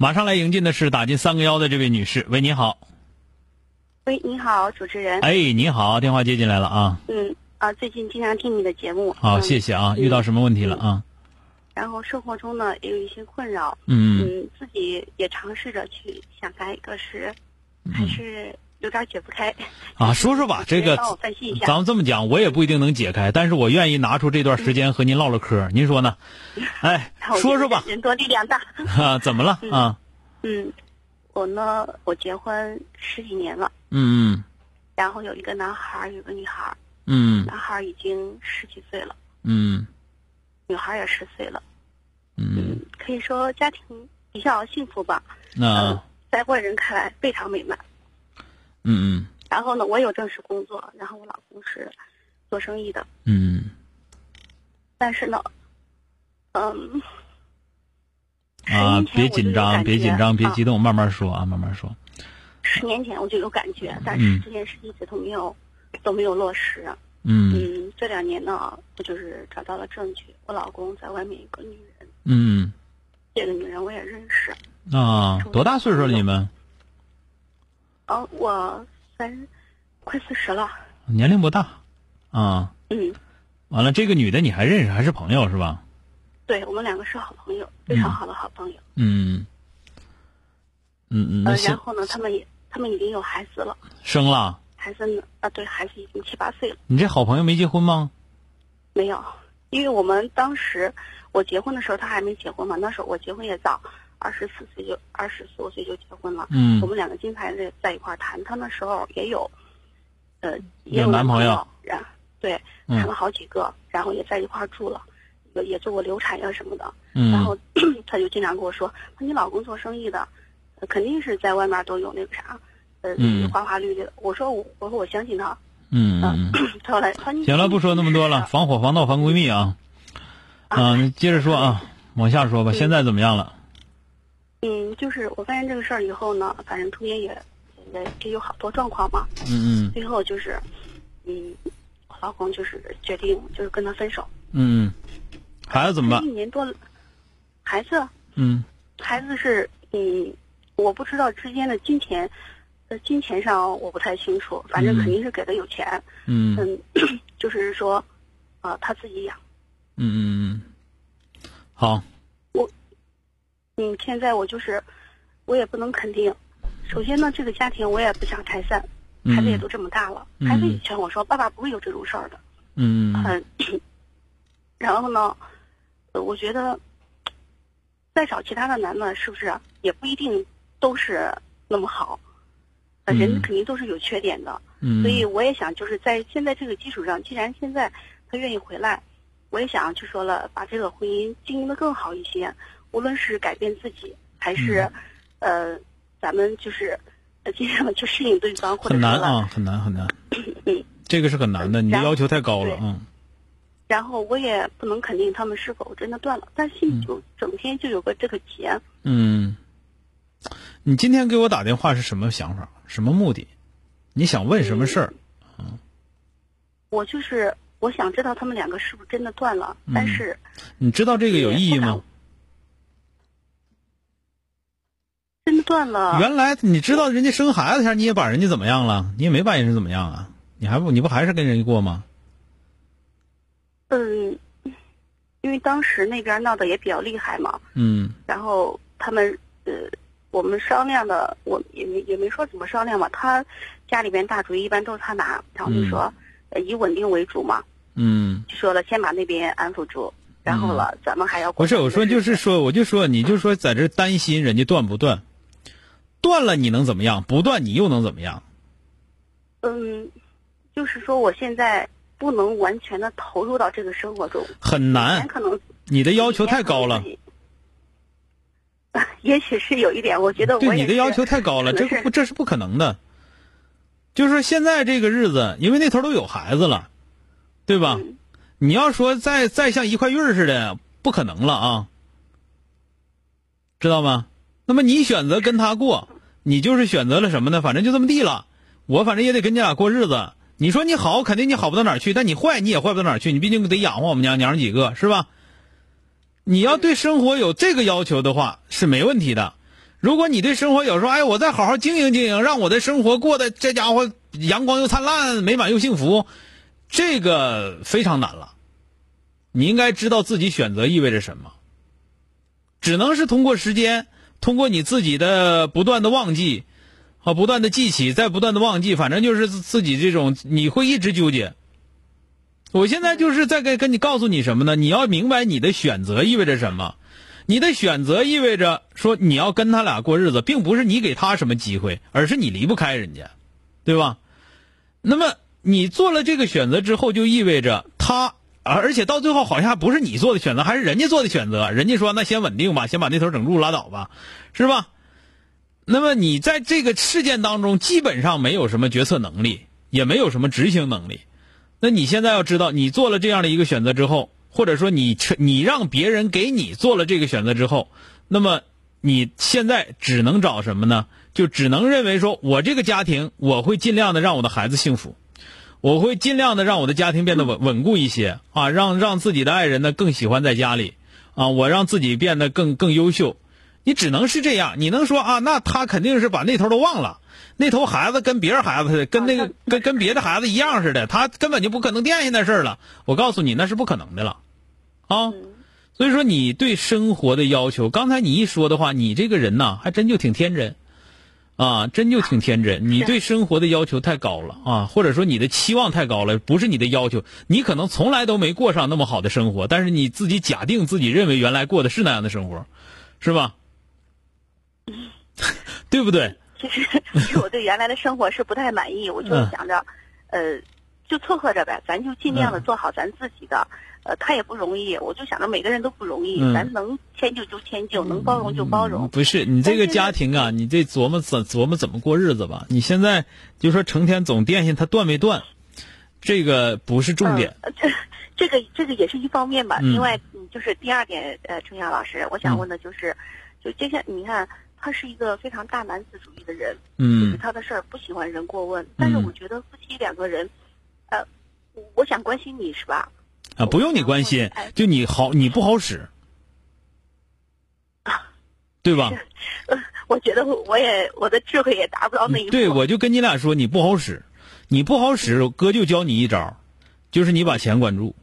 马上来迎进的是打进三个幺的这位女士，喂，你好。喂，你好，主持人。哎，你好，电话接进来了啊。嗯啊，最近经常听你的节目。好，嗯谢谢啊。遇到什么问题了啊？然后生活中呢也有一些困扰，嗯嗯，自己也尝试着去想开，可是还是有点解不开。啊，说说吧，这个帮我分析一下咱们这么讲，我也不一定能解开，但是我愿意拿出这段时间和您唠唠嗑，您说呢？哎，说说吧，人多力量大。啊，怎么了啊？嗯，我呢，我结婚十几年了，嗯然后有一个男孩儿，有个女孩。嗯男孩已经十几岁了，嗯女孩也十岁了。嗯，可以说家庭比较幸福吧。那嗯，在外人看来非常美满。嗯嗯然后呢，我有正式工作，然后我老公是做生意的，嗯但是呢，嗯，嗯啊，别紧张，别紧张，别激动。动，慢慢说啊，慢慢说。十年前我就有感觉，但嗯是这件事一直都没有都没有落实。嗯嗯，这两年呢，我就是找到了证据，我老公在外面有个女人，嗯这个女人我也认识。啊，多大岁数了你们？哦，我三快四十了。年龄不大啊。嗯，完了，这个女的你还认识，还是朋友是吧？对我们两个是好朋友，非常好的好朋友。嗯嗯嗯，然后呢，他们也他们已经有孩子了，生了，孩子呢啊，对，孩子已经七八岁了。你这好朋友没结婚吗？没有，因为我们当时我结婚的时候他还没结婚嘛，那时候我结婚也早，二十四岁就二十四五岁就结婚了。嗯我们两个金牌在在一块儿谈，他那时候也有，呃，也有男朋友，然对嗯谈了好几个，然后也在一块儿住了，也也做过流产呀什么的。嗯然后 他就经常跟我说，说你老公做生意的，呃肯定是在外面都有那个啥，呃，嗯花花绿绿的。我说我我说我相信他，嗯嗯嗯。他 后来他行了，不说那么多了，防火防盗防闺蜜啊。啊，你接着说啊，往下说吧。现在怎么样了？嗯，就是我发现这个事儿以后呢，反正中间也也也有好多状况嘛。嗯嗯最后就是，嗯，我老公就是决定就是跟他分手。嗯嗯，孩子怎么办一？年多了，孩子嗯孩子是嗯，我不知道之间的金钱，呃，金钱上我不太清楚，反正嗯肯定是给的有钱。嗯嗯，就是说，呃，他自己养。嗯嗯嗯，好，嗯，现在我就是，我也不能肯定。首先呢，这个家庭我也不想拆散，嗯孩子也都这么大了，嗯孩子也劝我说：“爸爸不会有这种事儿的。嗯嗯，然后呢，呃我觉得再找其他的男的，是不是也不一定都是那么好？呃人嗯肯定都是有缺点的，嗯，所以我也想就是在现在这个基础上，既然现在他愿意回来，我也想就说了，把这个婚姻经营的更好一些，无论是改变自己，还是、嗯呃，咱们就是呃尽量的去适应对方，或者很难啊，很难很难。嗯，这个是很难的，你的要求太高了对。嗯然后我也不能肯定他们是否真的断了，但心里就整天就有个这个结。嗯，你今天给我打电话是什么想法？什么目的？你想问什么事儿？我就是我想知道他们两个是不是真的断了，嗯但是你知道这个有意义吗也不敢？真的断了，原来你知道人家生孩子前，你也把人家怎么样了？你也没把人家怎么样啊？你还不你不还是跟人家过吗？嗯，因为当时那边闹得也比较厉害嘛，嗯。然后他们呃，我们商量的，我也没也没说怎么商量嘛。他家里边大主意一般都是他拿，然后就说，呃，以稳定为主嘛，嗯，就说了先把那边安抚住，然后了，咱们还要不是我说就是说，我就说你就说在这担心人家断不断，断了你能怎么样？不断你又能怎么样？嗯，就是说我现在不能完全的投入到这个生活中，很难，可能你的要求太高了。也许是有一点，我觉得我对你的要求太高了，这个不这是不可能的。就是说现在这个日子，因为那头都有孩子了，对吧？嗯你要说再再像一块玉似的，不可能了啊，知道吗？那么你选择跟他过，你就是选择了什么呢？反正就这么地了，我反正也得跟你俩过日子。你说你好，肯定你好不到哪儿去；但你坏，你也坏不到哪儿去。你毕竟得养活我们娘娘几个，是吧？你要对生活有这个要求的话，是没问题的。如果你对生活有说，哎，我再好好经营经营，让我的生活过得这家伙阳光又灿烂，美满又幸福，这个非常难了。你应该知道自己选择意味着什么，只能是通过时间，通过你自己的不断的忘记和不断的记起，再不断的忘记，反正就是自己这种，你会一直纠结。我现在就是在跟跟你告诉你什么呢？你要明白你的选择意味着什么。你的选择意味着说你要跟他俩过日子，并不是你给他什么机会，而是你离不开人家，对吧？那么你做了这个选择之后，就意味着他，而且到最后好像还不是你做的选择，还是人家做的选择。人家说那先稳定吧，先把那头整住拉倒吧，是吧？那么你在这个事件当中基本上没有什么决策能力，也没有什么执行能力。那你现在要知道，你做了这样的一个选择之后，或者说你你让别人给你做了这个选择之后，那么你现在只能找什么呢？就只能认为说，我这个家庭我会尽量的让我的孩子幸福，我会尽量的让我的家庭变得稳稳固一些啊，让让自己的爱人呢更喜欢在家里啊，我让自己变得更更优秀。你只能是这样，你能说啊？那他肯定是把那头都忘了，那头孩子跟别人孩子跟那个跟跟别的孩子一样似的，他根本就不可能惦记那事儿了。我告诉你，那是不可能的了，啊。所以说，你对生活的要求，刚才你一说的话，你这个人呐，还真就挺天真，啊，真就挺天真。你对生活的要求太高了啊，或者说你的期望太高了，不是你的要求，你可能从来都没过上那么好的生活，但是你自己假定自己认为原来过的是那样的生活，是吧？对不对？其实，其实我对原来的生活是不太满意，我就嗯想着，呃，就凑合着呗，咱就尽量的做好咱自己的。呃，他也不容易，我就想着每个人都不容易，嗯咱能迁就就迁就，能包容就包容。不是你这个家庭啊，你得琢磨怎琢磨怎么过日子吧。你现在就说成天总惦记他断没断，这个不是重点。嗯、这这个这个也是一方面吧。嗯另外，嗯就是第二点，呃，程阳老师，我想问的就是，就接下你看，他是一个非常大男子主义的人，就是嗯他的事儿不喜欢人过问。但是嗯我觉得夫妻两个人，呃，我想关心你是吧？啊，不用你关心哎，就你好，你不好使，对吧？呃，我觉得我也我的智慧也达不到那一步。对，我就跟你俩说，你不好使，你不好使，哥就教你一招，就是你把钱管住，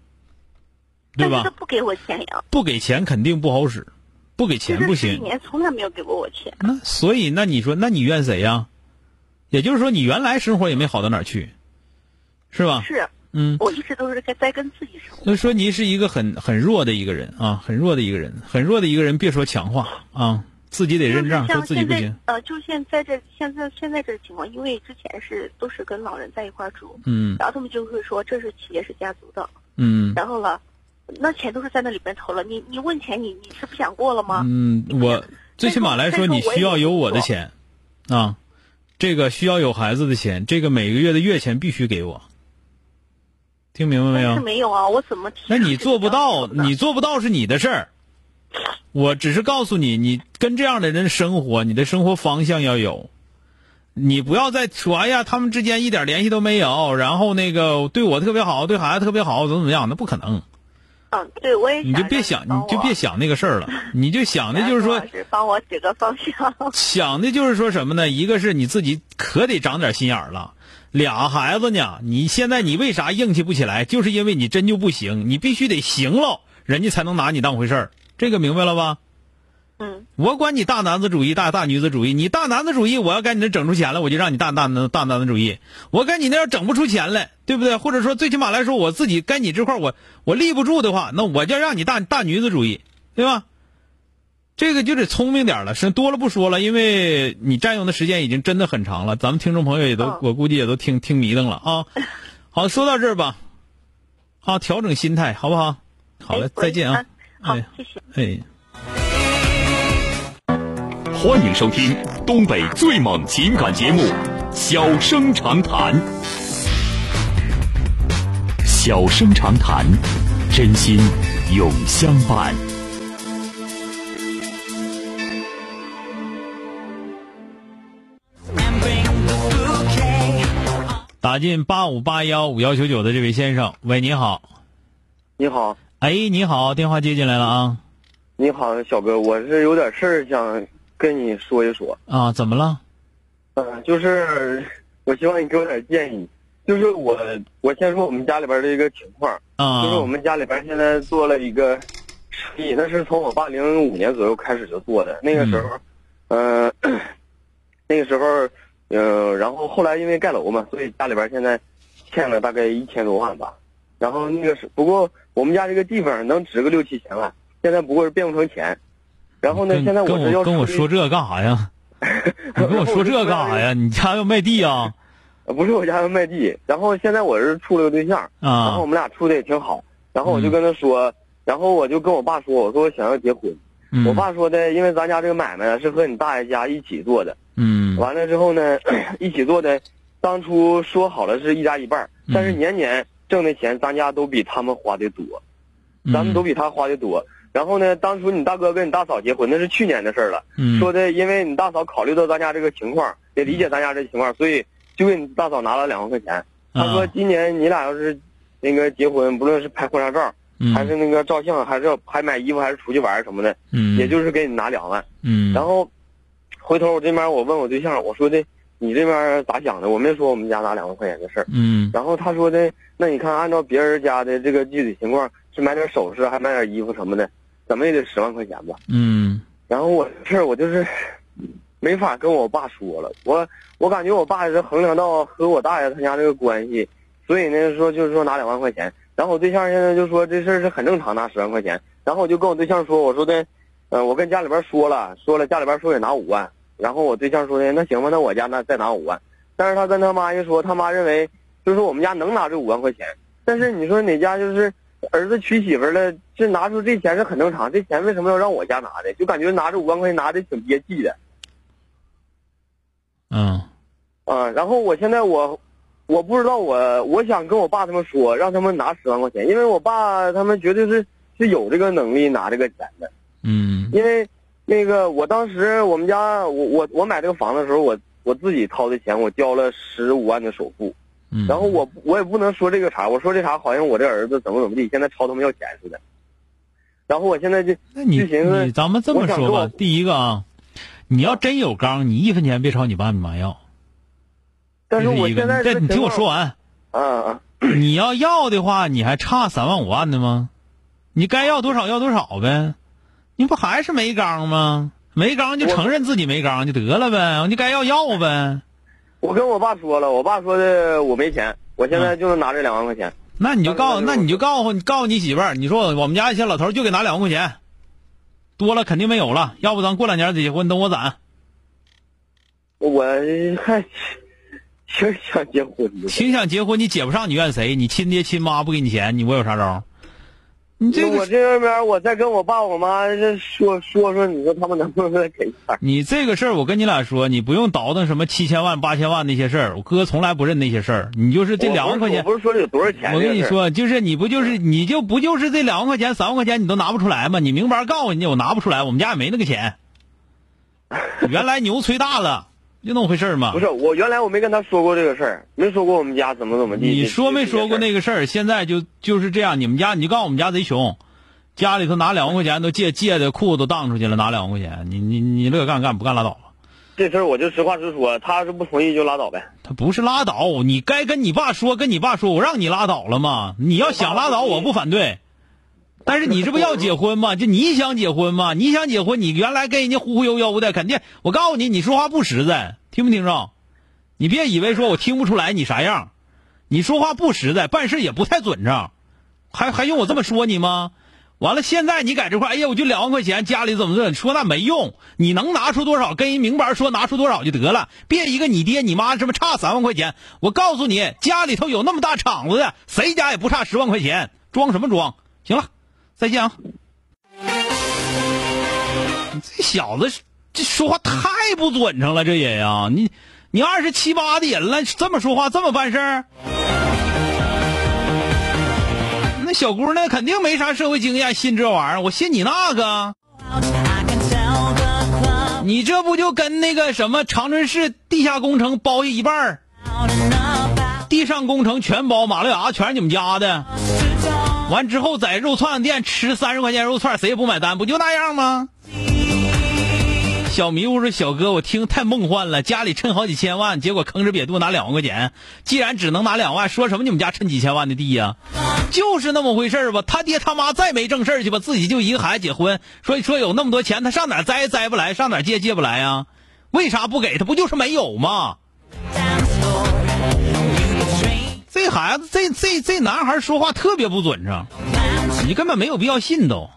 对吧他？不给我钱呀，不给钱肯定不好使，不给钱不行。这十几年从来没有给过我钱。那所以，那你说，那你怨谁呀？也就是说，你原来生活也没好到哪儿去，是吧？是嗯，我一直都是在在跟自己生活。所以说您是一个很很弱的一个人啊，很弱的一个人，很弱的一个人，别说强化啊，自己得认账，说自己不行。呃，就现在这现在现在这情况，因为之前是都是跟老人在一块住，嗯然后他们就会说这是企业是家族的，嗯然后了，那钱都是在那里边投了，你你问钱你你是不想过了吗？嗯，我最起码来说，你需要有我的钱啊，这个需要有孩子的钱，这个每个月的月钱必须给我，听明白没有？没有啊，我怎么提那你做不到，你做不到是你的事儿。我只是告诉你，你跟这样的人生活，你的生活方向要有。你不要再说，哎呀，他们之间一点联系都没有，然后那个对我特别好，对孩子特别好，怎么怎么样？那不可能，嗯，对我也你就别想，你就别想那个事儿了，你就想的就是说，是帮我指个方向。想的就是说什么呢？一个是你自己可得长点心眼儿了，俩孩子呢，你现在你为啥硬气不起来？就是因为你真就不行，你必须得行了，人家才能拿你当回事儿。这个明白了吧？嗯我管你大男子主义、大大女子主义，你大男子主义，我要在你那整出钱来，我就让你大大男大男子主义。我跟你那要整不出钱来，对不对？或者说最起码来说，我自己该你这块我我立不住的话，那我就让你大大女子主义，对吧？这个就得聪明点了，是多了不说了，因为你占用的时间已经真的很长了，咱们听众朋友也都，嗯我估计也都听听迷瞪了啊。好，说到这儿吧，啊，调整心态，好不好？好嘞哎，再见啊喂！好哎，谢谢。哎。欢迎收听东北最猛情感节目《小生长谈》。小生长谈，真心永相伴。打进八五八幺五幺九九的这位先生，喂，你好，你好，哎，你好，电话接进来了啊你好，小哥，我是有点事儿想跟你说一说。啊，怎么了？嗯、就是 我希望你给我点建议。就是我，我先说我们家里边的一个情况，啊，就是我们家里边现在做了一个生意，那是从我爸零五年左右开始就做的。那个时候，嗯、那个时候，嗯、然后后来因为盖楼嘛，所以家里边现在欠了大概一千多万吧。然后那个是，不过我们家这个地方能值个六七千万，现在不过是变不成钱。然后呢，现在我跟我说这干啥呀？你跟我说这干啥呀？你家要卖地啊？呃 不是我家要卖地，然后现在我是处了个对象，然后我啊，们俩处的也挺好，然后我就嗯跟他说，然后我就跟我爸说，我说我想要结婚，嗯我爸说的，因为咱家这个买卖是和你大爷家一起做的，嗯完了之后呢，一起做的，当初说好了是一家一半，但是嗯年年挣的钱咱家都比他们花的多，咱们都比他花的多。然后呢，当初你大哥跟你大嫂结婚，那是去年的事儿了。嗯说的，因为你大嫂考虑到咱家这个情况，也理解咱家这情况，所以就给你大嫂拿了两万块钱。他说啊今年你俩要是那个结婚，不论是拍婚纱照，嗯还是那个照相，还是还买衣服，还是出去玩什么的，嗯，也就是给你拿两万。嗯，然后回头我这边我问我对象，我说的你这边咋想的？我没说我们家拿两万块钱的事儿。嗯然后他说的，那你看按照别人家的这个具体情况，是买点首饰，还买点衣服什么的，怎么也得十万块钱吧。嗯。然后我这事儿我就是没法跟我爸说了，我我感觉我爸是衡量到和我大爷他家这个关系，所以呢说就是说拿两万块钱，然后我对象现在就说这事儿是很正常拿十万块钱，然后我就跟我对象说，我说的，呃，我跟家里边说了，说了家里边说也拿五万，然后我对象说的那行吧，那我家那再拿五万，但是他跟他妈一说，他妈认为就是说我们家能拿这五万块钱，但是你说哪家就是儿子娶媳妇儿了，这拿出这钱是很正常，这钱为什么要让我家拿的？就感觉拿着五万块钱拿的挺憋气的嗯啊。然后我现在我我不知道我我想跟我爸他们说，让他们拿十万块钱，因为我爸他们绝对是是有这个能力拿这个钱的。嗯因为那个我当时我们家我我我买这个房子的时候，我我自己掏的钱，我交了十五万的首付。嗯，然后我我也不能说这个啥，我说这啥好像我这儿子怎么怎么地，现在朝他们要钱似的。然后我现在就那你你咱们这么说吧第一个啊，你要真有刚，你一分钱别朝你爸你妈要。但是我现在这你听我说完，你要要的话，你还差三万五万的吗？你该要多少要多少呗，你不还是没刚吗？没刚就承认自己没刚就得了呗，你该要要呗。我跟我爸说了，我爸说的我没钱，我现在就能拿这两万块钱。那你就告，那你就告诉你告诉你媳妇儿，你说我们家一些老头儿就给拿两万块钱，多了肯定没有了，要不咱过两年再结婚，等我攒。我还挺想结婚的。挺想结婚，你结不上，你怨谁？你亲爹亲妈不给你钱，你我有啥招？你这个我这边我再跟我爸我妈这说说说，你说他们能不能再给一点？你这个事儿，我跟你俩说，你不用倒腾什么七千万、八千万那些事儿，我哥从来不认那些事儿。你就是这两万块钱，不是我不是说有多少钱，我跟你说，就是你不就是你就不就是这两万块钱、三万块钱你都拿不出来吗？你明白告诉人家我拿不出来，我们家也没那个钱。原来牛吹大了，就那么回事儿嘛不。是我原来我没跟他说过这个事儿，没说过我们家怎么怎么地。你说没说过那个事儿？现在就就是这样，你们家你告诉我们家贼穷，家里头拿两万块钱都借借的裤子都当出去了，拿两万块钱，你你你乐干干不干拉倒吧。这事儿我就实话实说，他要是不同意就拉倒呗。他不是拉倒，你该跟你爸说，跟你爸说，我让你拉倒了吗？你要想拉倒，我不反对。但是你这不要结婚吗？就你想结婚吗？你想结婚，你原来跟人家忽忽悠悠的，肯定。我告诉你，你说话不实在，听没听着？你别以为说我听不出来你啥样，你说话不实在，办事也不太准账，还还用我这么说你吗？完了，现在你在这块，哎呀，我就两万块钱，家里怎么怎么说那没用，你能拿出多少，跟人明白说拿出多少就得了，别一个你爹你妈这么差三万块钱，我告诉你，家里头有那么大厂子的，谁家也不差十万块钱，装什么装？行了。再见啊！你这小子这说话太不准成了，这也呀，你你二十七八的人了，这么说话这么办事儿？那小姑娘肯定没啥社会经验，信这玩意儿，我信你那个？你这不就跟那个什么长春市地下工程包下一半儿，地上工程全包，马路牙全是你们家的。完之后，在肉串店吃三十块钱肉串，谁也不买单，不就那样吗？小迷糊说：“小哥，我听太梦幻了，家里趁好几千万，结果吭哧瘪肚拿两万块钱。既然只能拿两万，说什么你们家趁几千万的地呀？就是那么回事吧。他爹他妈再没正事去吧，自己就一个孩子结婚，所以说有那么多钱，他上哪摘摘不来，上哪借借不来呀？为啥不给他？不就是没有吗？”这孩子，这这这男孩说话特别不准成，你根本没有必要信都。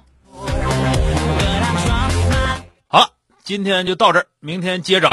好了，今天就到这儿，明天接着。